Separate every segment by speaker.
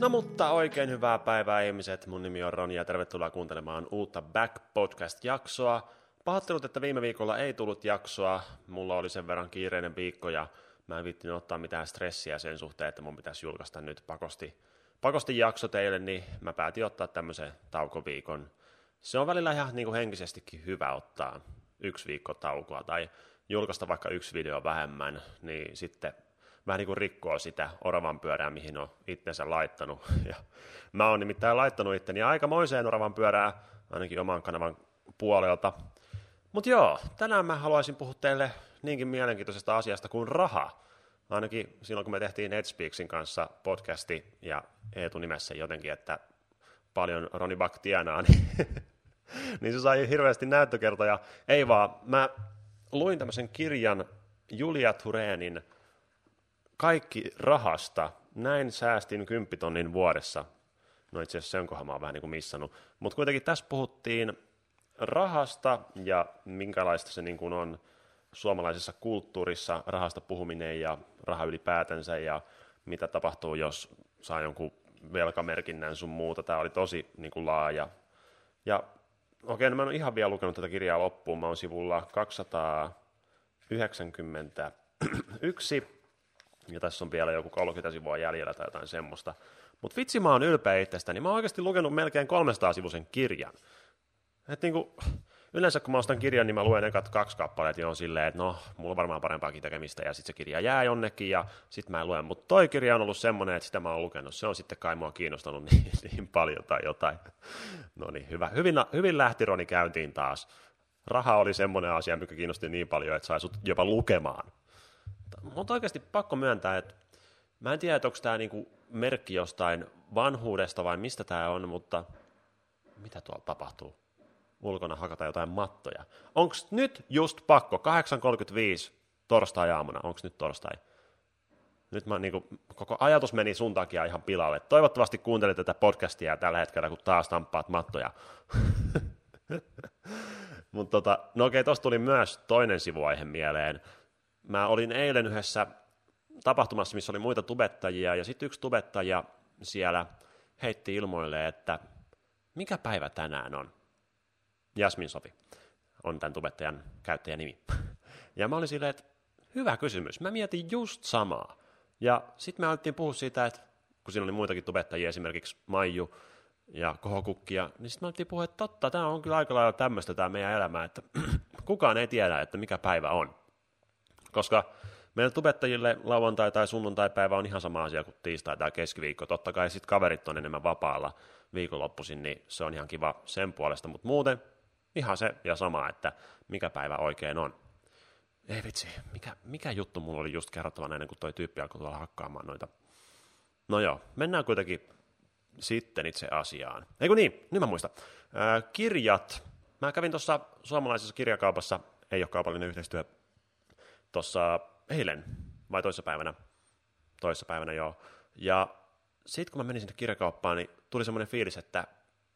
Speaker 1: No mutta oikein hyvää päivää ihmiset, mun nimi on Roni ja tervetuloa kuuntelemaan uutta Back Podcast-jaksoa. Pahoittelut, että viime viikolla ei tullut jaksoa, mulla oli sen verran kiireinen viikko ja mä en viittinyt ottaa mitään stressiä sen suhteen, että mun pitäisi julkaista nyt pakosti, pakosti jakso teille, niin mä päätin ottaa tämmöisen taukoviikon. Se on välillä ihan niin kuin henkisestikin hyvä ottaa yksi viikko taukoa tai julkaista vaikka yksi video vähemmän, niin sitten vähän niin kuin rikkoo sitä oravan pyörää, mihin on itsensä laittanut. Ja mä oon nimittäin laittanut itteni aikamoiseen oravan pyörää, ainakin oman kanavan puolelta. Mutta joo, tänään mä haluaisin puhua teille niinkin mielenkiintoisesta asiasta kuin raha. Ainakin silloin, kun me tehtiin NetSpeaksin kanssa podcasti ja Eetu nimessä jotenkin, että paljon Roni Back tienaa, niin, niin se sai hirveästi näyttökertoja. Ei vaan, mä luin tämmöisen kirjan Julia Tureenin Kaikki rahasta. Näin säästin kymppitonnin vuodessa. No itse asiassa sen kohan mä oon vähän niin kuin missannut. Mutta kuitenkin tässä puhuttiin rahasta ja minkälaista se niin kuin on suomalaisessa kulttuurissa rahasta puhuminen ja raha ylipäätänsä ja mitä tapahtuu, jos saa jonkun velkamerkinnän sun muuta. Tämä oli tosi niin kuin laaja. Ja okei, no mä en ole ihan vielä lukenut tätä kirjaa loppuun. Mä oon sivulla 291 ja tässä on vielä joku 30 sivua jäljellä tai jotain semmoista. Mutta vitsi, mä oon ylpeä itsestäni. Niin mä oon oikeasti lukenut melkein 300 sivuisen kirjan. Et niinku, yleensä kun mä ostan kirjan, niin mä luen ekat kaksi kappaletta ja on silleen, että no, mulla on varmaan parempaakin tekemistä ja sitten se kirja jää jonnekin ja sitten mä en luen. Mutta toi kirja on ollut semmoinen, että sitä mä oon lukenut. Se on sitten kai mua kiinnostanut niin, niin paljon tai jotain. No niin, hyvä. Hyvin, hyvin lähti Roni käyntiin taas. Raha oli semmoinen asia, mikä kiinnosti niin paljon, että sai sut jopa lukemaan. Mutta oikeasti pakko myöntää, että mä en tiedä, onko tämä niinku merkki jostain vanhuudesta vai mistä tämä on, mutta mitä tuolla tapahtuu? ulkona hakata jotain mattoja. Onko nyt just pakko, 8.35 torstai-aamuna, onko nyt torstai? Nyt mä, niin kuin, koko ajatus meni sun takia ihan pilalle. Toivottavasti kuuntelit tätä podcastia tällä hetkellä, kun taas tamppaat mattoja. Mutta tota, no okei, tuossa tuli myös toinen sivuaihe mieleen. Mä olin eilen yhdessä tapahtumassa, missä oli muita tubettajia, ja sitten yksi tubettaja siellä heitti ilmoille, että mikä päivä tänään on. Jasmin Sofi on tämän tubettajan käyttäjänimi. Ja mä olin silleen, että hyvä kysymys. Mä mietin just samaa. Ja sitten me alettiin puhua siitä, että kun siinä oli muitakin tubettajia, esimerkiksi Maiju ja Kohokukkia, niin sitten me alettiin puhua, että totta, tämä on kyllä aika lailla tämmöistä tämä meidän elämä, että kukaan ei tiedä, että mikä päivä on. Koska meidän tubettajille lauantai- tai sunnuntai-päivä on ihan sama asia kuin tiistai tai keskiviikko. Totta kai sitten kaverit on enemmän vapaalla viikonloppuisin, niin se on ihan kiva sen puolesta, mutta muuten Ihan se ja sama, että mikä päivä oikein on. Ei vitsi, mikä, mikä juttu mulla oli just kerrottavana ennen kuin toi tyyppi alkoi tuolla hakkaamaan noita. No joo, mennään kuitenkin sitten itse asiaan. Eikö niin, nyt mä muistan. Ää, kirjat. Mä kävin tuossa suomalaisessa kirjakaupassa, ei ole kaupallinen yhteistyö, tuossa eilen vai toissapäivänä. Toissapäivänä joo. Ja sitten kun mä menin sinne kirjakauppaan, niin tuli semmoinen fiilis, että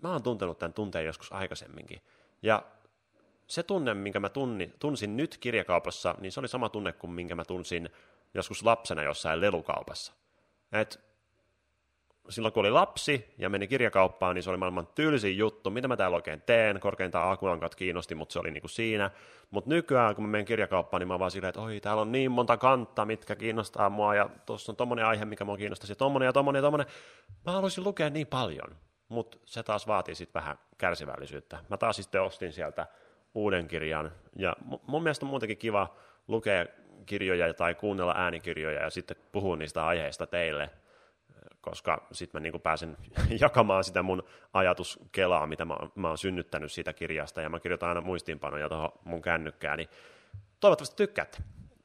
Speaker 1: mä oon tuntenut tämän tunteen joskus aikaisemminkin. Ja se tunne, minkä mä tunni, tunsin nyt kirjakaupassa, niin se oli sama tunne kuin minkä mä tunsin joskus lapsena jossain lelukaupassa. Et silloin kun oli lapsi ja meni kirjakauppaan, niin se oli maailman tylsin juttu, mitä mä täällä oikein teen, korkeintaan akuankat kiinnosti, mutta se oli niinku siinä. Mutta nykyään, kun mä menen kirjakauppaan, niin mä vaan silleen, että oi, täällä on niin monta kantta, mitkä kiinnostaa mua, ja tuossa on tommonen aihe, mikä mua kiinnostaisi, ja tommonen ja tommonen ja tommonen. Mä haluaisin lukea niin paljon mutta se taas vaatii sitten vähän kärsivällisyyttä. Mä taas sitten ostin sieltä uuden kirjan, ja mun mielestä on muutenkin kiva lukea kirjoja tai kuunnella äänikirjoja ja sitten puhua niistä aiheista teille, koska sitten mä niin pääsen jakamaan sitä mun ajatuskelaa, mitä mä, mä oon synnyttänyt siitä kirjasta, ja mä kirjoitan aina muistiinpanoja tuohon mun kännykkään, niin toivottavasti tykkäätte.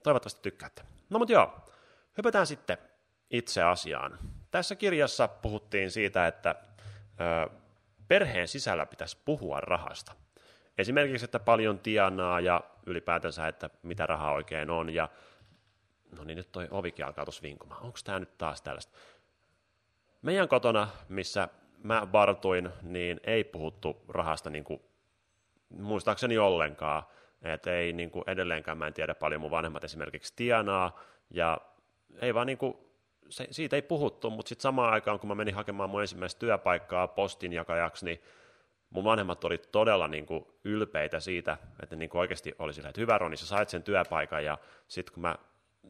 Speaker 1: Toivottavasti tykkäätte. No mutta joo, hypätään sitten itse asiaan. Tässä kirjassa puhuttiin siitä, että perheen sisällä pitäisi puhua rahasta. Esimerkiksi, että paljon tienaa ja ylipäätänsä, että mitä rahaa oikein on. Ja no niin, nyt toi ovikin alkaa tuossa vinkumaan. Onko tämä nyt taas tällaista? Meidän kotona, missä mä vartuin, niin ei puhuttu rahasta niin kuin, muistaakseni ollenkaan. Että ei niin kuin edelleenkään, mä en tiedä paljon mun vanhemmat esimerkiksi tienaa, ja ei vaan niin kuin, se, siitä ei puhuttu, mutta sitten samaan aikaan, kun mä menin hakemaan mun ensimmäistä työpaikkaa postinjakajaksi, niin mun vanhemmat oli todella niin kuin ylpeitä siitä, että ne niin kuin oikeasti oli sillä, että hyvä Roni, sä sait sen työpaikan, ja sitten kun mä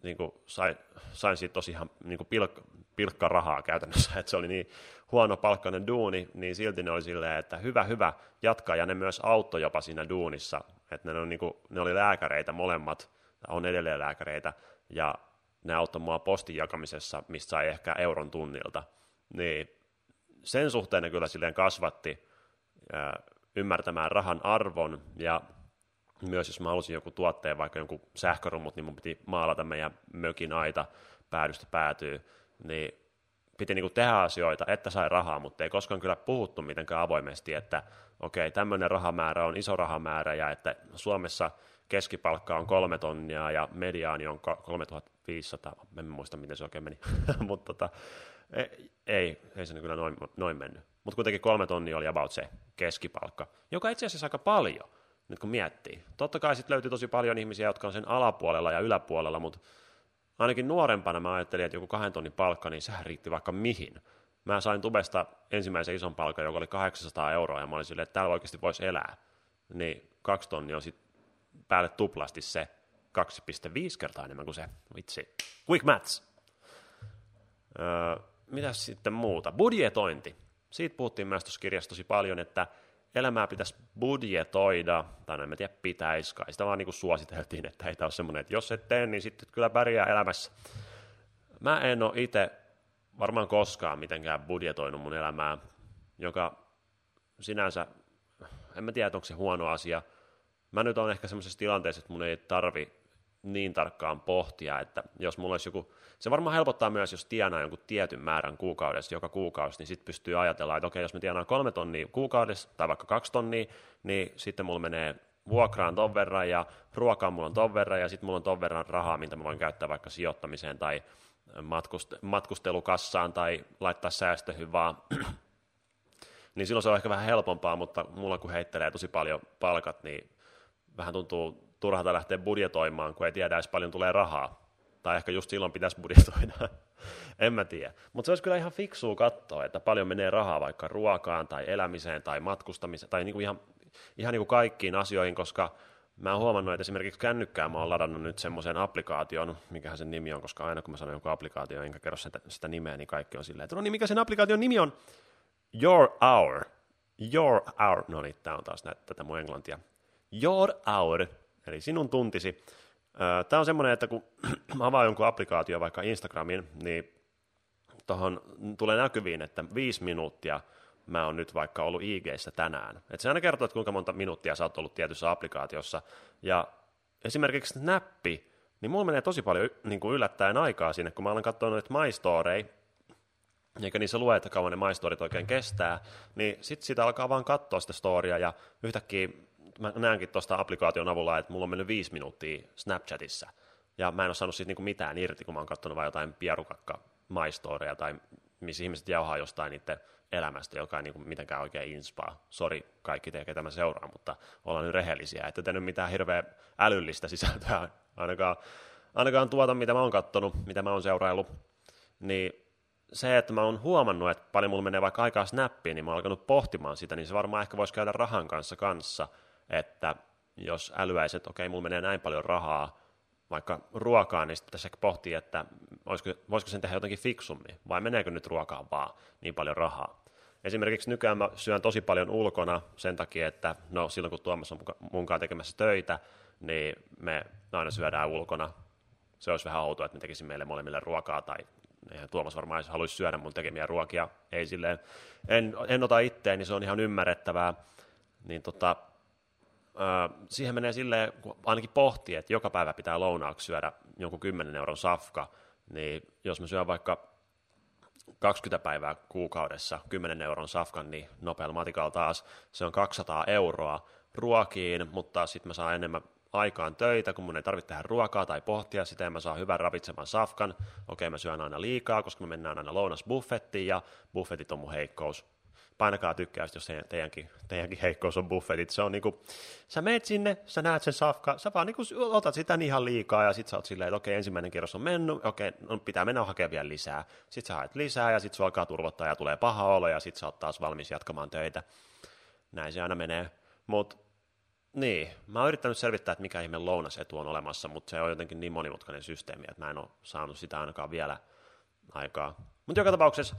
Speaker 1: niin kuin sain, sain siitä tosi ihan niin kuin pilk, pilkka rahaa käytännössä, että se oli niin huono palkkainen duuni, niin silti ne oli silleen, että hyvä, hyvä, jatkaa, ja ne myös auttoi jopa siinä duunissa, että ne, on niin kuin, ne oli lääkäreitä molemmat, on edelleen lääkäreitä, ja ne auttoi mua postin jakamisessa, mistä sai ehkä euron tunnilta, niin sen suhteen ne kyllä silleen kasvatti ymmärtämään rahan arvon, ja myös jos mä halusin joku tuotteen, vaikka jonkun sähkörumut, niin mun piti maalata meidän mökin aita päädystä päätyy, niin piti niinku tehdä asioita, että sai rahaa, mutta ei koskaan kyllä puhuttu mitenkään avoimesti, että okei, tämmöinen rahamäärä on iso rahamäärä ja että Suomessa keskipalkka on kolme tonnia ja mediaani on 3500, en muista miten se oikein meni, mutta tota, ei, ei, ei se kyllä noin, noin mennyt. Mutta kuitenkin kolme tonnia oli about se keskipalkka, joka itse asiassa aika paljon, nyt kun miettii. Totta kai sitten löytyy tosi paljon ihmisiä, jotka on sen alapuolella ja yläpuolella, mutta ainakin nuorempana mä ajattelin, että joku kahden tonnin palkka, niin sehän riitti vaikka mihin. Mä sain tubesta ensimmäisen ison palkan, joka oli 800 euroa, ja mä olin silleen, että täällä oikeasti voisi elää. Niin kaksi tonnia on sitten päälle tuplasti se 2,5 kertaa enemmän kuin se. Vitsi. Quick maths. Öö, mitäs sitten muuta? Budjetointi. Siitä puhuttiin myös tuossa kirjassa tosi paljon, että elämää pitäisi budjetoida, tai en tiedä pitäisi kai, sitä vaan niin kuin suositeltiin, että ei tämä ole semmoinen, että jos et tee, niin sitten kyllä pärjää elämässä. Mä en ole itse varmaan koskaan mitenkään budjetoinut mun elämää, joka sinänsä, en mä tiedä, onko se huono asia. Mä nyt on ehkä semmoisessa tilanteessa, että mun ei tarvi niin tarkkaan pohtia, että jos mulla olisi joku, se varmaan helpottaa myös, jos tienaa jonkun tietyn määrän kuukaudessa joka kuukausi, niin sitten pystyy ajatella, että okei, jos mä tienaan kolme tonnia kuukaudessa tai vaikka kaksi tonnia, niin sitten mulla menee vuokraan ton verran ja ruokaan mulla on ton verran ja sitten mulla on ton verran rahaa, mitä mä voin käyttää vaikka sijoittamiseen tai matkust- matkustelukassaan tai laittaa säästöihin vaan, niin silloin se on ehkä vähän helpompaa, mutta mulla kun heittelee tosi paljon palkat, niin vähän tuntuu turhata lähteä budjetoimaan, kun ei tiedä edes paljon tulee rahaa. Tai ehkä just silloin pitäisi budjetoida. en mä tiedä. Mutta se olisi kyllä ihan fiksua katsoa, että paljon menee rahaa vaikka ruokaan tai elämiseen tai matkustamiseen tai niinku ihan, ihan niinku kaikkiin asioihin, koska mä oon huomannut, että esimerkiksi kännykkää mä oon ladannut nyt semmoisen applikaation, mikähän sen nimi on, koska aina kun mä sanon jonkun applikaatio enkä kerro sitä, sitä nimeä, niin kaikki on silleen, että no niin, mikä sen applikaation nimi on? Your Hour. Your Hour. No niin, tää on taas näitä, tätä mun englantia. Your Hour eli sinun tuntisi. Tämä on semmoinen, että kun avaa jonkun applikaatio, vaikka Instagramin, niin tuohon tulee näkyviin, että viisi minuuttia mä oon nyt vaikka ollut ig tänään. Et se aina kertoo, että kuinka monta minuuttia sä oot ollut tietyssä applikaatiossa. Ja esimerkiksi näppi, niin mulla menee tosi paljon niin kuin yllättäen aikaa sinne, kun mä olen katsonut noita My Story, eikä niissä lue, että kauan ne My Storyt oikein kestää, niin sitten sitä alkaa vaan katsoa sitä storia ja yhtäkkiä mä näenkin tuosta applikaation avulla, että mulla on mennyt viisi minuuttia Snapchatissa, ja mä en ole saanut siitä niinku mitään irti, kun mä oon katsonut vain jotain pierukakka maistoreja tai missä ihmiset jauhaa jostain niiden elämästä, joka ei niinku mitenkään oikein inspaa. Sori kaikki te, ketä mä seuraan, mutta ollaan nyt rehellisiä, että te nyt mitään hirveä älyllistä sisältöä ainakaan, ainakaan tuota, mitä mä oon katsonut, mitä mä oon seuraillut, niin se, että mä oon huomannut, että paljon mulla menee vaikka aikaa snappiin, niin mä oon alkanut pohtimaan sitä, niin se varmaan ehkä voisi käydä rahan kanssa kanssa, että jos älyäiset, okei, okay, mulla menee näin paljon rahaa vaikka ruokaan, niin sitten pitäisi ehkä pohtia, että olisiko, voisiko sen tehdä jotenkin fiksummin, vai meneekö nyt ruokaan vaan niin paljon rahaa. Esimerkiksi nykyään mä syön tosi paljon ulkona sen takia, että no silloin kun Tuomas on munkaan tekemässä töitä, niin me aina syödään ulkona. Se olisi vähän outoa, että me tekisimme meille molemmille ruokaa, tai eihän Tuomas varmaan haluaisi syödä mun tekemiä ruokia. Ei silleen, en, en ota itteen, niin se on ihan ymmärrettävää. Niin tota, siihen menee silleen, kun ainakin pohtii, että joka päivä pitää lounaaksi syödä jonkun 10 euron safka, niin jos mä syön vaikka 20 päivää kuukaudessa 10 euron safkan, niin nopealla matikalla taas se on 200 euroa ruokiin, mutta sitten mä saan enemmän aikaan töitä, kun mun ei tarvitse tehdä ruokaa tai pohtia sitä, ja mä saan hyvän ravitsevan safkan. Okei, mä syön aina liikaa, koska me mennään aina lounasbuffettiin, ja buffetit on mun heikkous painakaa tykkäys, jos teidänkin, teidänkin heikkous on buffetit. Se on niinku, sä meet sinne, sä näet sen safka, sä vaan niinku otat sitä ihan liikaa ja sit sä oot silleen, että okei, ensimmäinen kierros on mennyt, okei, no pitää mennä hakemaan vielä lisää. Sit sä haet lisää ja sit sua alkaa turvottaa ja tulee paha olo ja sit sä oot taas valmis jatkamaan töitä. Näin se aina menee. Mutta niin, mä oon yrittänyt selvittää, että mikä ihme lounasetu on olemassa, mutta se on jotenkin niin monimutkainen systeemi, että mä en ole saanut sitä ainakaan vielä aikaa. Mutta joka tapauksessa,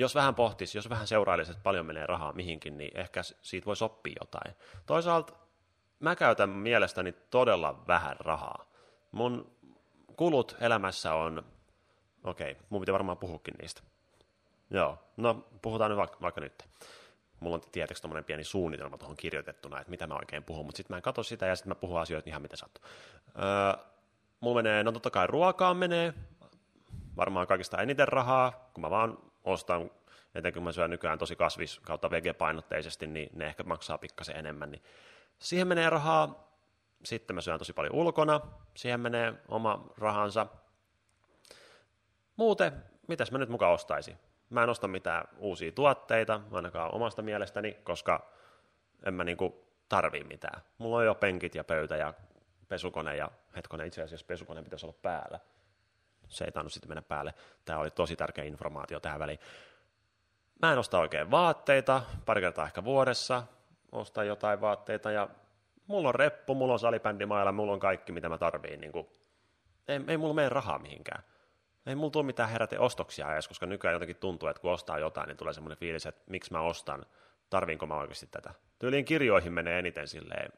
Speaker 1: jos vähän pohtisi, jos vähän seurailisi, että paljon menee rahaa mihinkin, niin ehkä siitä voisi oppia jotain. Toisaalta mä käytän mielestäni todella vähän rahaa. Mun kulut elämässä on, okei, okay, mun pitää varmaan puhukin niistä. Joo, no puhutaan nyt vaikka, vaikka nyt mulla on tietysti tämmöinen pieni suunnitelma tuohon kirjoitettuna, että mitä mä oikein puhun, mutta sitten mä en katso sitä ja sitten mä puhun asioita ihan mitä sattuu. Öö, mulla menee, no totta kai ruokaan menee, varmaan kaikista eniten rahaa, kun mä vaan ostan, etenkin kun mä syön nykyään tosi kasvis kautta vegepainotteisesti, niin ne ehkä maksaa pikkasen enemmän, niin siihen menee rahaa, sitten mä syön tosi paljon ulkona, siihen menee oma rahansa. Muuten, mitäs mä nyt mukaan ostaisin? Mä en osta mitään uusia tuotteita, ainakaan omasta mielestäni, koska en mä niinku tarvii mitään. Mulla on jo penkit ja pöytä ja pesukone ja hetkonen itse asiassa pesukone pitäisi olla päällä. Se ei tainnut sitten mennä päälle. Tämä oli tosi tärkeä informaatio tähän väliin. Mä en osta oikein vaatteita, pari kertaa ehkä vuodessa ostan jotain vaatteita ja mulla on reppu, mulla on salibändimailla, mulla on kaikki mitä mä tarviin. Niin kuin, ei, ei mulla mene rahaa mihinkään ei mulla tule mitään heräte ostoksia edes, koska nykyään jotenkin tuntuu, että kun ostaa jotain, niin tulee semmoinen fiilis, että miksi mä ostan, tarviinko mä oikeasti tätä. Tyyliin kirjoihin menee eniten silleen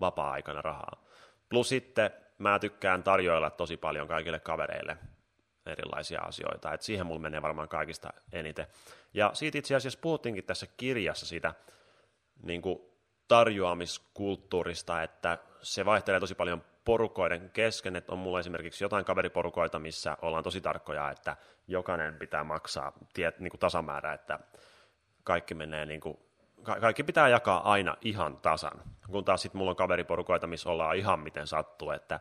Speaker 1: vapaa-aikana rahaa. Plus sitten mä tykkään tarjoilla tosi paljon kaikille kavereille erilaisia asioita, että siihen mulla menee varmaan kaikista eniten. Ja siitä itse asiassa puhuttiinkin tässä kirjassa siitä niin kuin tarjoamiskulttuurista, että se vaihtelee tosi paljon porukoiden kesken, että on mulla esimerkiksi jotain kaveriporukoita, missä ollaan tosi tarkkoja, että jokainen pitää maksaa tiet, niin kuin tasamäärä, että kaikki menee niin kuin, ka- kaikki pitää jakaa aina ihan tasan, kun taas sitten mulla on kaveriporukoita, missä ollaan ihan miten sattuu, että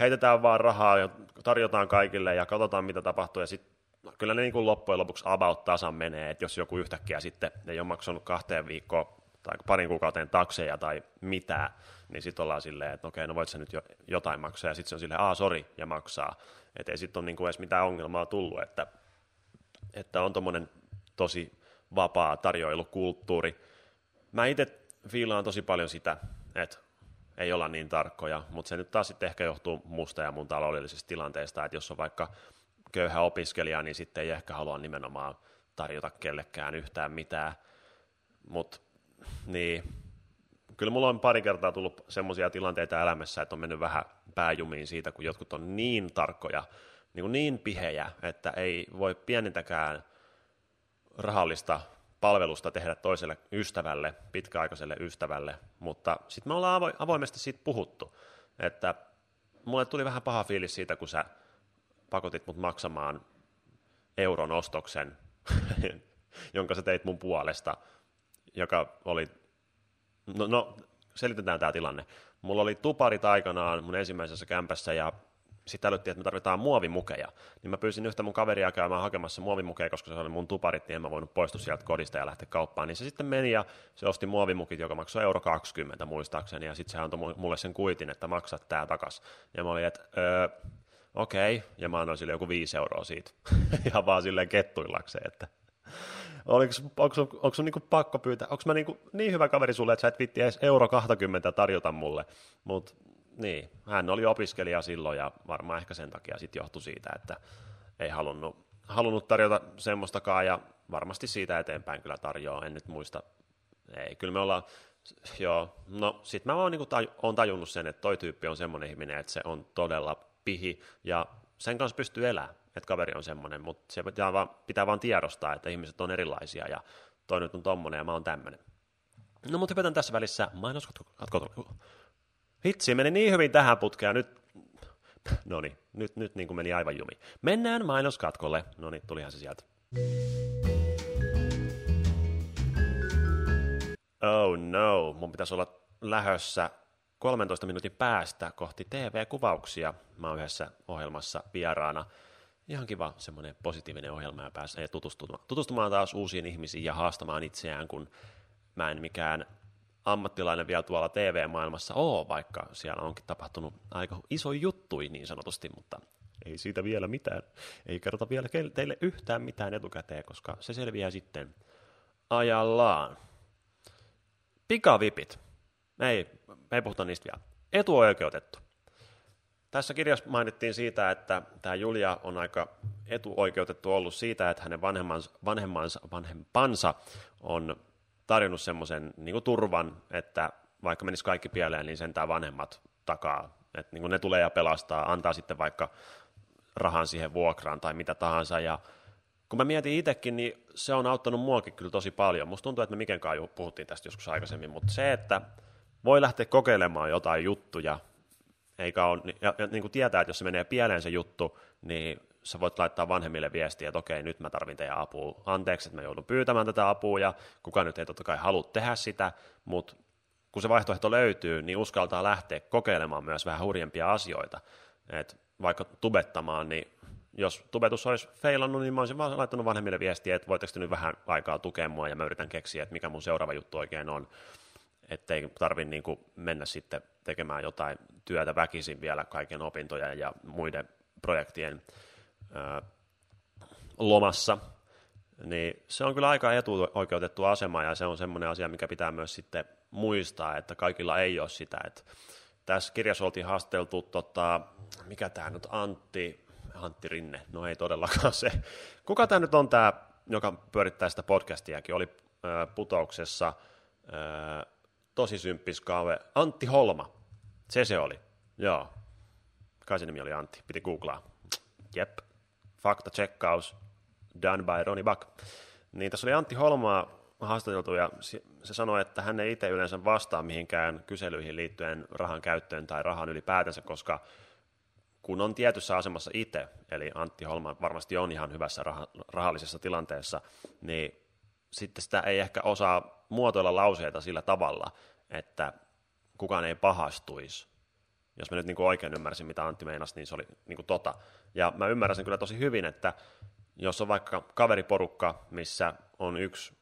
Speaker 1: heitetään vaan rahaa ja tarjotaan kaikille ja katsotaan mitä tapahtuu ja sitten kyllä ne niin kuin loppujen lopuksi about tasan menee, että jos joku yhtäkkiä sitten ei ole maksanut kahteen viikkoon tai parin kuukauteen takseja tai mitään, niin sitten ollaan silleen, että okei, no voit sä nyt jo, jotain maksaa, ja sitten se on silleen, aa, sori, ja maksaa. Että ei sitten ole niinku edes mitään ongelmaa tullut, että, että on tuommoinen tosi vapaa tarjoilukulttuuri. Mä itse fiilaan tosi paljon sitä, että ei olla niin tarkkoja, mutta se nyt taas sitten ehkä johtuu musta ja mun taloudellisesta tilanteesta, että jos on vaikka köyhä opiskelija, niin sitten ei ehkä halua nimenomaan tarjota kellekään yhtään mitään, mutta niin, kyllä mulla on pari kertaa tullut semmoisia tilanteita elämässä, että on mennyt vähän pääjumiin siitä, kun jotkut on niin tarkkoja, niin, kuin niin pihejä, että ei voi pienintäkään rahallista palvelusta tehdä toiselle ystävälle, pitkäaikaiselle ystävälle, mutta sitten me ollaan avo- avoimesti siitä puhuttu, että mulle tuli vähän paha fiilis siitä, kun sä pakotit mut maksamaan euron ostoksen, jonka sä teit mun puolesta, joka oli, no, no selitetään tämä tilanne. Mulla oli tuparit aikanaan mun ensimmäisessä kämpässä ja sitten älyttiin, että me tarvitaan muovimukeja. Niin mä pyysin yhtä mun kaveria käymään hakemassa muovimukeja, koska se oli mun tuparit, niin en mä voinut poistua sieltä kodista ja lähteä kauppaan. Niin se sitten meni ja se osti muovimukit, joka maksoi euro 20 muistaakseni. Ja sitten se antoi mulle sen kuitin, että maksat tää takas. Ja mä olin, että öö, okei. Okay. Ja mä annoin sille joku 5 euroa siitä. Ihan vaan silleen kettuillakseen, että Oliko, onko, onko, onko sun niinku pakko pyytää, onko mä niinku niin hyvä kaveri sulle, että sä et vitti edes euro 20 tarjota mulle, mutta niin, hän oli opiskelija silloin ja varmaan ehkä sen takia sitten johtui siitä, että ei halunnut, halunnut tarjota semmoistakaan ja varmasti siitä eteenpäin kyllä tarjoaa, en nyt muista, ei, kyllä me ollaan, joo, no sit mä vaan niinku taj- on tajunnut sen, että toi tyyppi on semmoinen ihminen, että se on todella pihi ja sen kanssa pystyy elämään että kaveri on semmoinen, mutta se pitää vaan, pitää vaan tiedostaa, että ihmiset on erilaisia ja toi nyt on tommonen ja mä oon tämmöinen. No mutta hypätään tässä välissä mainoskatko. Hitsi, meni niin hyvin tähän putkeen nyt, no niin, nyt, nyt niin kuin meni aivan jumi. Mennään mainoskatkolle. No niin, tulihan se sieltä. Oh no, mun pitäisi olla lähössä 13 minuutin päästä kohti TV-kuvauksia. Mä oon yhdessä ohjelmassa vieraana. ihan kiva semmoinen positiivinen ohjelma ja pääsee tutustumaan, tutustumaan taas uusiin ihmisiin ja haastamaan itseään, kun mä en mikään ammattilainen vielä tuolla TV-maailmassa ole, vaikka siellä onkin tapahtunut aika iso juttu niin sanotusti, mutta ei siitä vielä mitään. Ei kerrota vielä teille yhtään mitään etukäteen, koska se selviää sitten ajallaan. Pikavipit. Ei, ei puhuta niistä vielä. Etuoikeutettu. Tässä kirjassa mainittiin siitä, että tämä Julia on aika etuoikeutettu ollut siitä, että hänen vanhemmansa, vanhemmansa, vanhempansa on tarjonnut semmoisen niin turvan, että vaikka menisi kaikki pieleen, niin sentään vanhemmat takaa. Että niin ne tulee ja pelastaa, antaa sitten vaikka rahan siihen vuokraan tai mitä tahansa. Ja kun mä mietin itsekin, niin se on auttanut muakin kyllä tosi paljon. Musta tuntuu, että me mikenkaan puhuttiin tästä joskus aikaisemmin, mutta se, että voi lähteä kokeilemaan jotain juttuja, eikä ole, ja, ja niin kuin tietää, että jos se menee pieleen se juttu, niin sä voit laittaa vanhemmille viestiä, että okei, nyt mä tarvin teidän apua. Anteeksi, että mä joudun pyytämään tätä apua, ja kukaan nyt ei totta kai halua tehdä sitä, mutta kun se vaihtoehto löytyy, niin uskaltaa lähteä kokeilemaan myös vähän hurjempia asioita. Et vaikka tubettamaan, niin jos tubetus olisi feilannut, niin mä olisin vaan laittanut vanhemmille viestiä, että voitteko nyt vähän aikaa tukea mua, ja mä yritän keksiä, että mikä mun seuraava juttu oikein on ettei tarvitse niin mennä sitten tekemään jotain työtä väkisin vielä kaiken opintojen ja muiden projektien lomassa, niin se on kyllä aika etuoikeutettu asema ja se on semmoinen asia, mikä pitää myös sitten muistaa, että kaikilla ei ole sitä. Että tässä kirjassa oltiin haasteltu, tota, mikä tämä nyt Antti, Antti Rinne, no ei todellakaan se. Kuka tämä nyt on tämä, joka pyörittää sitä podcastiakin, oli putouksessa, tosi symppis kave, Antti Holma, se se oli, joo. Kai se nimi oli Antti, piti googlaa. Jep, fakta checkaus, done by Ronnie Buck. Niin tässä oli Antti Holmaa haastateltu ja se sanoi, että hän ei itse yleensä vastaa mihinkään kyselyihin liittyen rahan käyttöön tai rahan ylipäätänsä, koska kun on tietyssä asemassa itse, eli Antti Holma varmasti on ihan hyvässä rah- rahallisessa tilanteessa, niin sitten sitä ei ehkä osaa muotoilla lauseita sillä tavalla, että kukaan ei pahastuisi. Jos mä nyt niin kuin oikein ymmärsin, mitä Antti meinasi, niin se oli niin kuin tota. Ja mä ymmärrän sen kyllä tosi hyvin, että jos on vaikka kaveriporukka, missä on yksi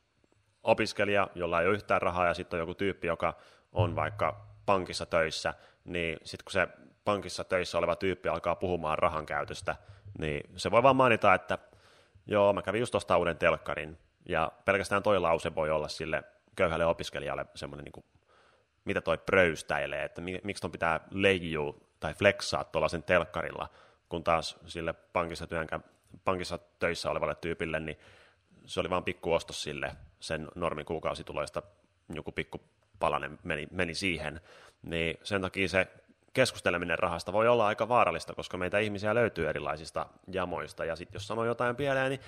Speaker 1: opiskelija, jolla ei ole yhtään rahaa, ja sitten on joku tyyppi, joka on vaikka pankissa töissä, niin sitten kun se pankissa töissä oleva tyyppi alkaa puhumaan rahan käytöstä, niin se voi vaan mainita, että joo, mä kävin just ostaa uuden telkkarin, ja pelkästään toi lause voi olla sille köyhälle opiskelijalle semmoinen, niin mitä toi pröystäilee, että miksi ton pitää leijua tai flexaa tuollaisen telkkarilla, kun taas sille pankissa, työnkä, pankissa töissä olevalle tyypille, niin se oli vaan pikku ostos sille sen normin kuukausituloista, joku pikku palanen meni, meni siihen, niin sen takia se keskusteleminen rahasta voi olla aika vaarallista, koska meitä ihmisiä löytyy erilaisista jamoista, ja sitten jos sanoo jotain pieleen, niin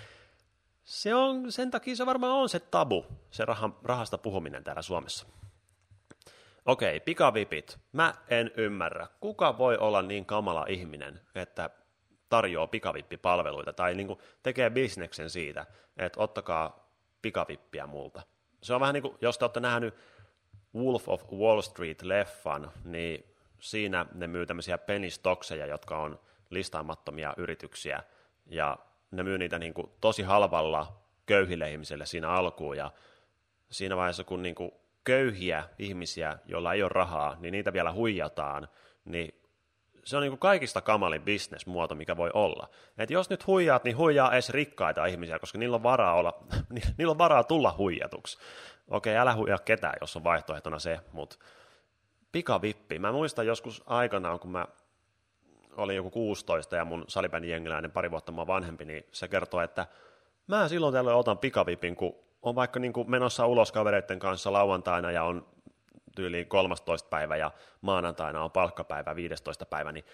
Speaker 1: se on, sen takia se varmaan on se tabu, se rahan, rahasta puhuminen täällä Suomessa. Okei, pikavipit. Mä en ymmärrä. Kuka voi olla niin kamala ihminen, että tarjoaa pikavippipalveluita tai niin kuin tekee bisneksen siitä, että ottakaa pikavippiä multa. Se on vähän niin kuin, jos te olette nähnyt Wolf of Wall Street-leffan, niin siinä ne myy tämmöisiä penny jotka on listaamattomia yrityksiä, ja ne myy niitä niin kuin tosi halvalla köyhille ihmisille siinä alkuun, ja siinä vaiheessa, kun niin kuin köyhiä ihmisiä, joilla ei ole rahaa, niin niitä vielä huijataan, niin se on niin kuin kaikista kamalin bisnesmuoto, mikä voi olla. Et jos nyt huijaat, niin huijaa edes rikkaita ihmisiä, koska niillä on varaa, olla, niillä on varaa tulla huijatuksi. Okei, älä huijaa ketään, jos on vaihtoehtona se, mutta pikavippi. Mä muistan joskus aikanaan, kun mä olin joku 16 ja mun salibändin jengiläinen pari vuotta mä vanhempi, niin se kertoo, että mä silloin tällöin otan pikavipin, kun on vaikka niin kuin menossa ulos kavereiden kanssa lauantaina ja on tyyliin 13 päivä ja maanantaina on palkkapäivä 15 päivä, niin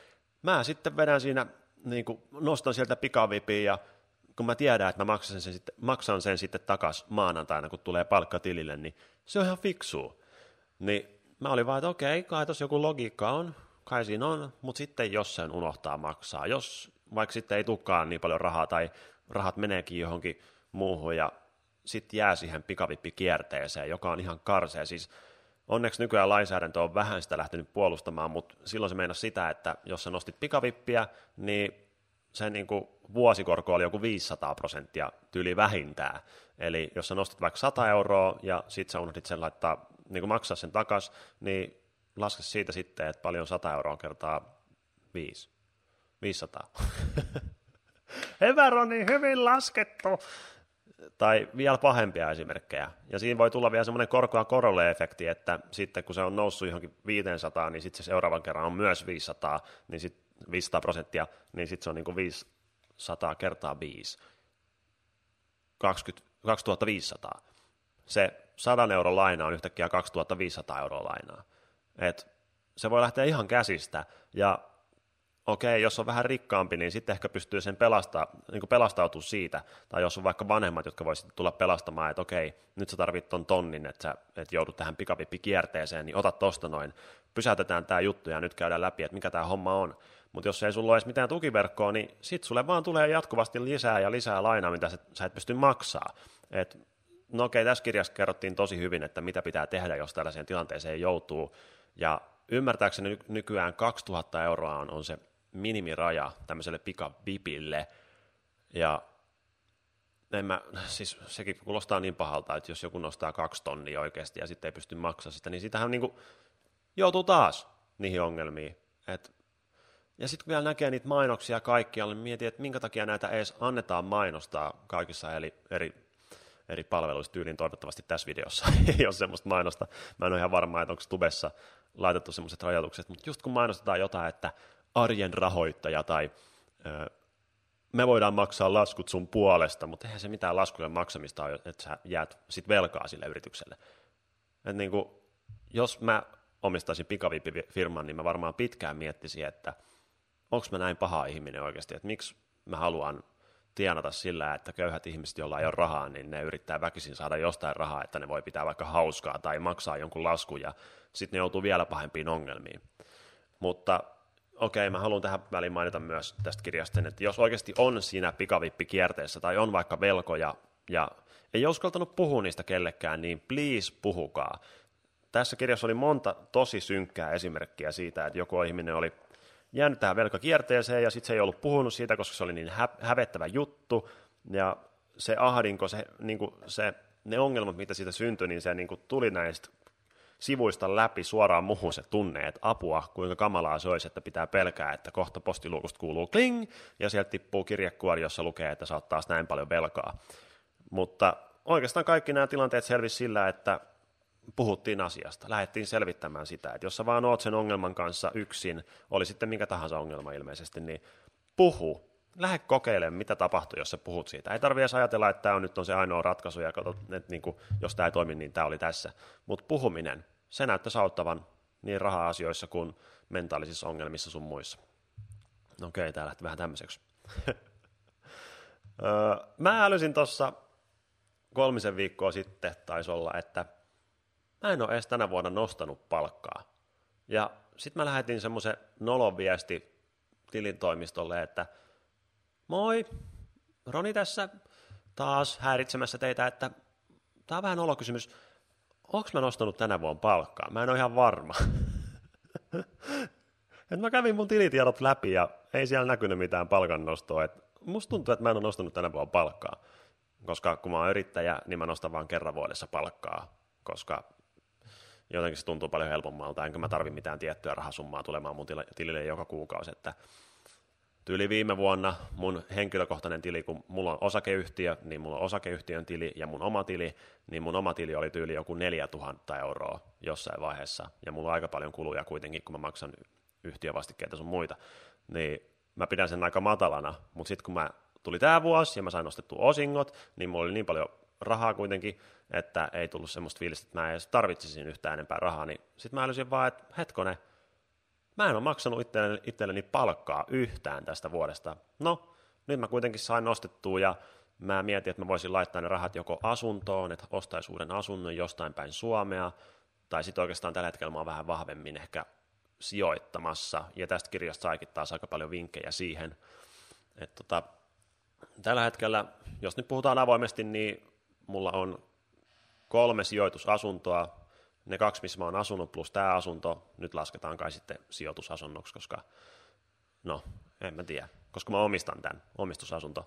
Speaker 1: mä sitten vedän siinä, niin kuin nostan sieltä pikavipin ja kun mä tiedän, että mä maksan sen sitten, maksan sen sitten takas maanantaina, kun tulee palkka tilille, niin se on ihan fiksu. Niin mä olin vaan, että okei, kai tuossa joku logiikka on, kai siinä on, mutta sitten jos sen unohtaa maksaa, jos vaikka sitten ei tulekaan niin paljon rahaa tai rahat meneekin johonkin muuhun ja sitten jää siihen pikavippikierteeseen, joka on ihan karsea. Siis onneksi nykyään lainsäädäntö on vähän sitä lähtenyt puolustamaan, mutta silloin se meinasi sitä, että jos sä nostit pikavippiä, niin sen niin kuin vuosikorko oli joku 500 prosenttia tyli vähintään. Eli jos sä nostat vaikka 100 euroa ja sit sä unohdit sen laittaa, niin kuin maksaa sen takas, niin laske siitä sitten, että paljon 100 euroa kertaa 5. 500. Hyvä Roni, hyvin laskettu. Tai vielä pahempia esimerkkejä. Ja siinä voi tulla vielä semmoinen korkoa korolle efekti, että sitten kun se on noussut johonkin 500, niin sitten se seuraavan kerran on myös 500, niin sit 500 prosenttia, niin sitten se on niin kuin 500 kertaa 5. 20, 2500. Se 100 euron laina on yhtäkkiä 2500 euroa lainaa. Et se voi lähteä ihan käsistä, ja okei, jos on vähän rikkaampi, niin sitten ehkä pystyy sen pelastaa, niin pelastautumaan siitä, tai jos on vaikka vanhemmat, jotka voisivat tulla pelastamaan, että okei, nyt sä tarvit ton tonnin, että sä et joudut tähän pikavippikierteeseen, niin ota tosta noin, pysäytetään tämä juttu ja nyt käydään läpi, että mikä tämä homma on. Mutta jos ei sulla ole edes mitään tukiverkkoa, niin sit sulle vaan tulee jatkuvasti lisää ja lisää lainaa, mitä sä et pysty maksaa. Et, no okei, tässä kirjassa kerrottiin tosi hyvin, että mitä pitää tehdä, jos tällaiseen tilanteeseen joutuu, ja ymmärtääkseni nykyään 2000 euroa on, on se minimiraja tämmöiselle pikavipille, ja en mä, siis sekin kuulostaa niin pahalta, että jos joku nostaa kaksi tonnia oikeasti ja sitten ei pysty maksamaan sitä, niin sitähän niin kuin joutuu taas niihin ongelmiin. Et, ja sitten kun vielä näkee niitä mainoksia kaikkialle, niin mietin, että minkä takia näitä edes annetaan mainostaa kaikissa eri, eri, eri palveluissa tyyliin toivottavasti tässä videossa ei ole semmoista mainosta. Mä en ole ihan varma, että onko tubessa laitettu semmoiset rajoitukset, mutta just kun mainostetaan jotain, että arjen rahoittaja tai ö, me voidaan maksaa laskut sun puolesta, mutta eihän se mitään laskujen maksamista ole, että sä jäät sit velkaa sille yritykselle. Et niin kuin, jos mä omistaisin pikavippifirman, niin mä varmaan pitkään miettisin, että onko mä näin paha ihminen oikeasti, että miksi mä haluan tienata sillä, että köyhät ihmiset, joilla ei ole rahaa, niin ne yrittää väkisin saada jostain rahaa, että ne voi pitää vaikka hauskaa tai maksaa jonkun laskun ja sitten ne joutuu vielä pahempiin ongelmiin. Mutta okei, mä haluan tähän väliin mainita myös tästä kirjasta että jos oikeasti on siinä pikavippikierteessä tai on vaikka velkoja ja ei uskaltanut puhua niistä kellekään, niin please puhukaa. Tässä kirjassa oli monta tosi synkkää esimerkkiä siitä, että joku ihminen oli jäänyt tähän velkakierteeseen ja sitten se ei ollut puhunut siitä, koska se oli niin hä- hävettävä juttu ja se ahdinko, se, niin kuin se, ne ongelmat, mitä siitä syntyi, niin se niin kuin tuli näistä sivuista läpi suoraan muuhun se tunne, että apua, kuinka kamalaa se olisi, että pitää pelkää, että kohta postiluukusta kuuluu kling, ja sieltä tippuu kirjekuori, jossa lukee, että sä oot taas näin paljon velkaa. Mutta oikeastaan kaikki nämä tilanteet selvisi sillä, että puhuttiin asiasta, lähdettiin selvittämään sitä, että jos sä vaan oot sen ongelman kanssa yksin, oli sitten mikä tahansa ongelma ilmeisesti, niin puhu, lähde kokeilemaan, mitä tapahtuu, jos sä puhut siitä. Ei tarvitse edes ajatella, että tämä on nyt on se ainoa ratkaisu, ja katsot, että niin kuin, jos tämä ei toimi, niin tämä oli tässä. Mutta puhuminen, se näyttäisi auttavan niin raha-asioissa kuin mentaalisissa ongelmissa sun muissa. No okei, okay, tämä lähti vähän tämmöiseksi. Mä älysin tuossa kolmisen viikkoa sitten, taisi olla, että mä en ole edes tänä vuonna nostanut palkkaa. Ja sitten mä lähetin semmoisen nolon viesti tilintoimistolle, että moi, Roni tässä taas häiritsemässä teitä, että tämä on vähän olokysymys. Onko mä nostanut tänä vuonna palkkaa? Mä en ole ihan varma. Et mä kävin mun tilitiedot läpi ja ei siellä näkynyt mitään palkannostoa. Et musta tuntuu, että mä en ole nostanut tänä vuonna palkkaa. Koska kun mä oon yrittäjä, niin mä nostan vaan kerran vuodessa palkkaa. Koska jotenkin se tuntuu paljon helpommalta, enkä mä tarvi mitään tiettyä rahasummaa tulemaan mun tilille joka kuukausi, että Tyyli viime vuonna mun henkilökohtainen tili, kun mulla on osakeyhtiö, niin mulla on osakeyhtiön tili ja mun oma tili, niin mun oma tili oli tyyli joku 4000 euroa jossain vaiheessa. Ja mulla on aika paljon kuluja kuitenkin, kun mä maksan yhtiövastikkeita sun muita. Niin mä pidän sen aika matalana, mutta sitten kun mä tuli tämä vuosi ja mä sain nostettua osingot, niin mulla oli niin paljon rahaa kuitenkin, että ei tullut semmoista fiilistä, että mä en edes tarvitsisin yhtään enempää rahaa, niin sitten mä älysin vaan, että hetkonen, mä en ole maksanut itselleni, itselleni palkkaa yhtään tästä vuodesta. No, nyt mä kuitenkin sain nostettua ja mä mietin, että mä voisin laittaa ne rahat joko asuntoon, että ostaisi uuden asunnon jostain päin Suomea, tai sitten oikeastaan tällä hetkellä mä oon vähän vahvemmin ehkä sijoittamassa, ja tästä kirjasta saikin taas aika paljon vinkkejä siihen. Että tota, tällä hetkellä, jos nyt puhutaan avoimesti, niin mulla on kolme sijoitusasuntoa, ne kaksi, missä mä oon asunut, plus tämä asunto, nyt lasketaan kai sitten sijoitusasunnoksi, koska no, en mä tiedä. koska mä omistan tämän, omistusasunto.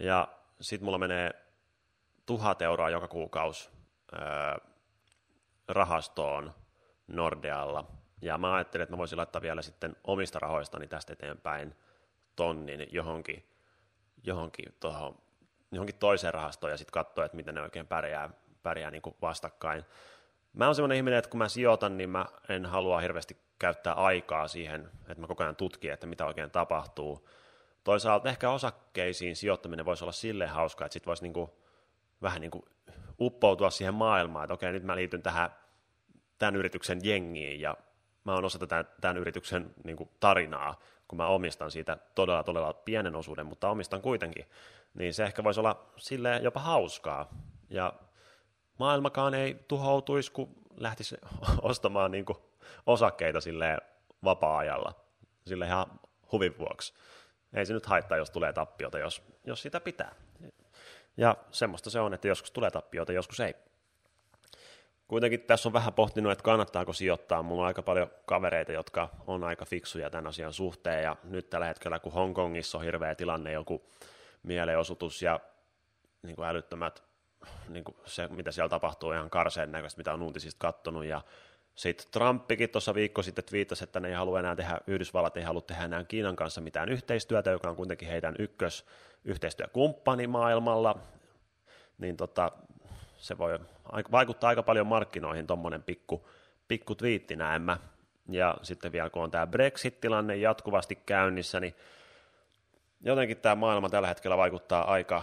Speaker 1: Ja sitten mulla menee tuhat euroa joka kuukausi öö, rahastoon Nordealla. Ja mä ajattelin, että mä voisin laittaa vielä sitten omista rahoistani tästä eteenpäin tonnin johonkin, johonkin, tohon, johonkin toiseen rahastoon ja sitten katsoa, että miten ne oikein pärjää, pärjää niin kuin vastakkain. Mä oon semmoinen ihminen, että kun mä sijoitan, niin mä en halua hirveästi käyttää aikaa siihen, että mä koko ajan tutkin, että mitä oikein tapahtuu. Toisaalta ehkä osakkeisiin sijoittaminen voisi olla silleen hauska, että sit voisi niinku, vähän niin kuin uppoutua siihen maailmaan, että okei, nyt mä liityn tähän tämän yrityksen jengiin ja mä oon osa tämän, tämän yrityksen niin kuin tarinaa, kun mä omistan siitä todella, todella pienen osuuden, mutta omistan kuitenkin, niin se ehkä voisi olla sille jopa hauskaa. Ja maailmakaan ei tuhoutuisi, kun lähtisi ostamaan niin kuin osakkeita vapaa-ajalla, sille ihan huvin vuoksi. Ei se nyt haittaa, jos tulee tappiota, jos, jos sitä pitää. Ja semmoista se on, että joskus tulee tappiota, joskus ei. Kuitenkin tässä on vähän pohtinut, että kannattaako sijoittaa. Mulla on aika paljon kavereita, jotka on aika fiksuja tämän asian suhteen, ja nyt tällä hetkellä, kun Hongkongissa on hirveä tilanne, joku mielenosoitus ja niin kuin älyttömät, niin kuin se, mitä siellä tapahtuu, ihan karseen näköistä, mitä on uutisista kattonut, ja sitten Trumpikin tuossa viikko sitten twiittasi, että ne ei halua enää tehdä, Yhdysvallat ei halua tehdä enää Kiinan kanssa mitään yhteistyötä, joka on kuitenkin heidän ykkös yhteistyökumppani maailmalla, niin tota, se voi vaikuttaa aika paljon markkinoihin tuommoinen pikku, pikku twiitti näemmä. Ja sitten vielä kun on tämä Brexit-tilanne jatkuvasti käynnissä, niin jotenkin tämä maailma tällä hetkellä vaikuttaa aika,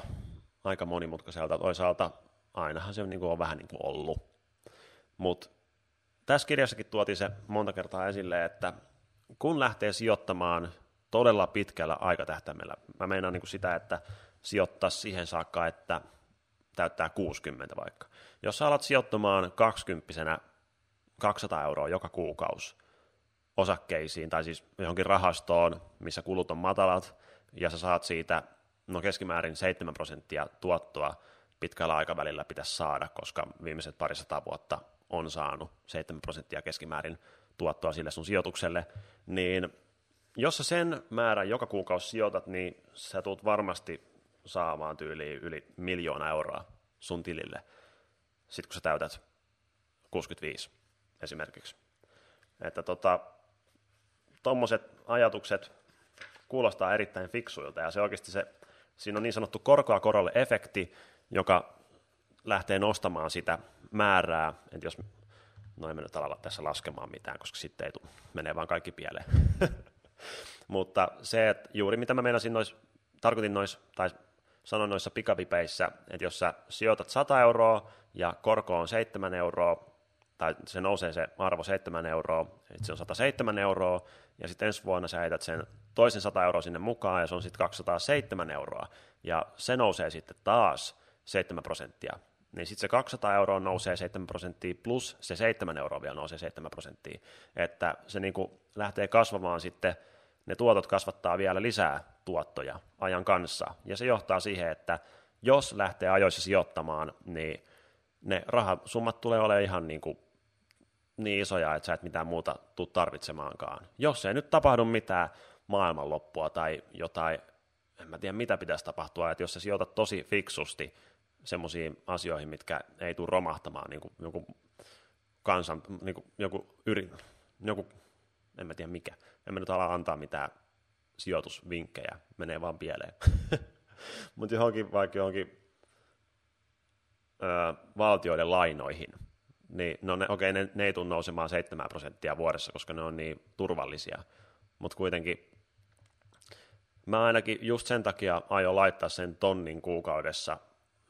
Speaker 1: aika monimutkaiselta. Toisaalta ainahan se niin kuin on vähän niin kuin ollut. Mutta tässä kirjassakin tuotiin se monta kertaa esille, että kun lähtee sijoittamaan todella pitkällä aikatähtäimellä, mä meinaan niin kuin sitä, että sijoittaa siihen saakka, että täyttää 60 vaikka. Jos sä alat sijoittamaan 20 200 euroa joka kuukausi osakkeisiin tai siis johonkin rahastoon, missä kulut on matalat, ja sä saat siitä no keskimäärin 7 prosenttia tuottoa pitkällä aikavälillä pitäisi saada, koska viimeiset parisataa vuotta on saanut 7 prosenttia keskimäärin tuottoa sille sun sijoitukselle, niin jos sä sen määrän joka kuukausi sijoitat, niin sä tulet varmasti saamaan tyyliin yli miljoona euroa sun tilille, sit kun sä täytät 65 esimerkiksi. Että tota, tommoset ajatukset kuulostaa erittäin fiksuilta, ja se oikeasti se, siinä on niin sanottu korkoa korolle efekti, joka lähtee nostamaan sitä määrää, että jos, no emme nyt ala tässä laskemaan mitään, koska sitten ei tule, menee vaan kaikki pieleen. Mutta se, että juuri mitä mä meinasin nois, tarkoitin nois, tai sanoin noissa pikavipeissä, että jos sä sijoitat 100 euroa ja korko on 7 euroa, tai se nousee se arvo 7 euroa, että se on 107 euroa, ja sitten ensi vuonna sä heität sen toisen 100 euroa sinne mukaan, ja se on sitten 207 euroa, ja se nousee sitten taas 7 prosenttia, niin sitten se 200 euroa nousee 7 prosenttia, plus se 7 euroa vielä nousee 7 prosenttia, että se niinku lähtee kasvamaan sitten, ne tuotot kasvattaa vielä lisää tuottoja ajan kanssa, ja se johtaa siihen, että jos lähtee ajoissa sijoittamaan, niin ne rahasummat tulee olemaan ihan niin, kuin niin isoja, että sä et mitään muuta tule tarvitsemaankaan. Jos ei nyt tapahdu mitään maailmanloppua tai jotain, en mä tiedä mitä pitäisi tapahtua, että jos sä sijoitat tosi fiksusti semmoisiin asioihin, mitkä ei tule romahtamaan, niin kuin joku kansan, niin kuin joku, yri, joku, en mä tiedä mikä, en mä nyt ala antaa mitään sijoitusvinkkejä, menee vaan pieleen. Mutta johonkin vaikka johonkin ö, valtioiden lainoihin, niin no ne, okei, ne, ne ei tule nousemaan 7 prosenttia vuodessa, koska ne on niin turvallisia, mutta kuitenkin mä ainakin just sen takia aion laittaa sen tonnin kuukaudessa,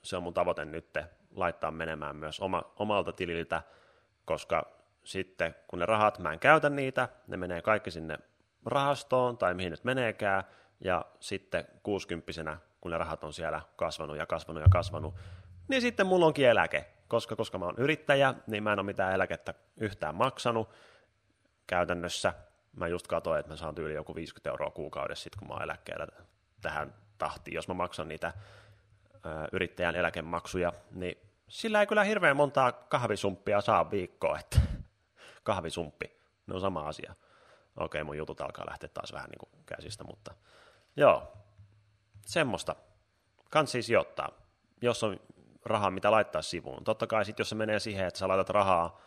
Speaker 1: se on mun tavoite nyt laittaa menemään myös oma, omalta tililtä, koska sitten kun ne rahat, mä en käytä niitä, ne menee kaikki sinne rahastoon tai mihin nyt meneekään, ja sitten 60 kun ne rahat on siellä kasvanut ja kasvanut ja kasvanut, niin sitten mulla onkin eläke, koska, koska mä oon yrittäjä, niin mä en ole mitään eläkettä yhtään maksanut käytännössä. Mä just katsoin, että mä saan tyyli joku 50 euroa kuukaudessa sit, kun mä oon eläkkeellä tähän tahtiin. Jos mä maksan niitä ö, yrittäjän eläkemaksuja, niin sillä ei kyllä hirveän montaa kahvisumppia saa viikkoa, että kahvisumppi, ne on sama asia okei, mun jutut alkaa lähteä taas vähän niin kuin käsistä, mutta Joo, semmoista. Kans siis sijoittaa, jos on rahaa, mitä laittaa sivuun. Totta kai sitten, jos se menee siihen, että sä laitat rahaa,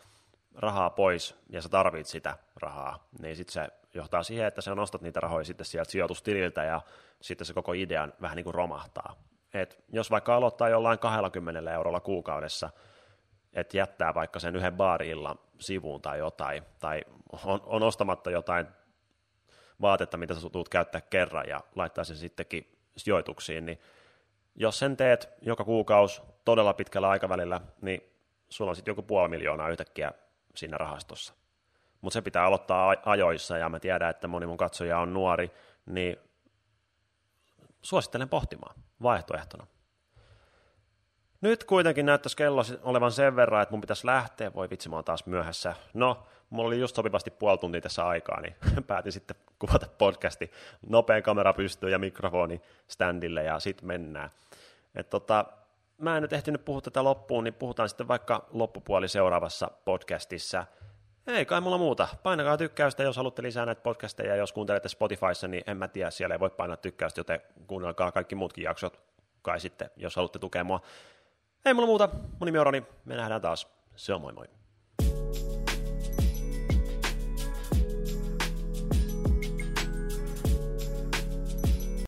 Speaker 1: rahaa pois ja sä tarvit sitä rahaa, niin sitten se johtaa siihen, että sä nostat niitä rahoja sitten sieltä sijoitustililtä ja sitten se koko idean vähän niin kuin romahtaa. Et jos vaikka aloittaa jollain 20 eurolla kuukaudessa, että jättää vaikka sen yhden baarilla sivuun tai jotain, tai on, on ostamatta jotain vaatetta, mitä sä tulet käyttää kerran ja laittaa sen sittenkin sijoituksiin, niin jos sen teet joka kuukausi todella pitkällä aikavälillä, niin sulla on sitten joku puoli miljoonaa yhtäkkiä siinä rahastossa. Mutta se pitää aloittaa ajoissa, ja mä tiedän, että moni mun katsoja on nuori, niin suosittelen pohtimaan vaihtoehtona. Nyt kuitenkin näyttäisi kello olevan sen verran, että mun pitäisi lähteä. Voi vitsi, mä oon taas myöhässä. No, mulla oli just sopivasti puoli tuntia tässä aikaa, niin päätin sitten kuvata podcasti. Nopein kamera pystyy ja mikrofoni standille ja sitten mennään. Et tota, mä en nyt ehtinyt puhua tätä loppuun, niin puhutaan sitten vaikka loppupuoli seuraavassa podcastissa. Ei kai mulla muuta. Painakaa tykkäystä, jos haluatte lisää näitä podcasteja. Jos kuuntelette Spotifyssa, niin en mä tiedä, siellä ei voi painaa tykkäystä, joten kuunnelkaa kaikki muutkin jaksot kai sitten, jos haluatte tukea mua. Ei mulla muuta. Mun nimi on Roni. Me nähdään taas. Se on moi moi.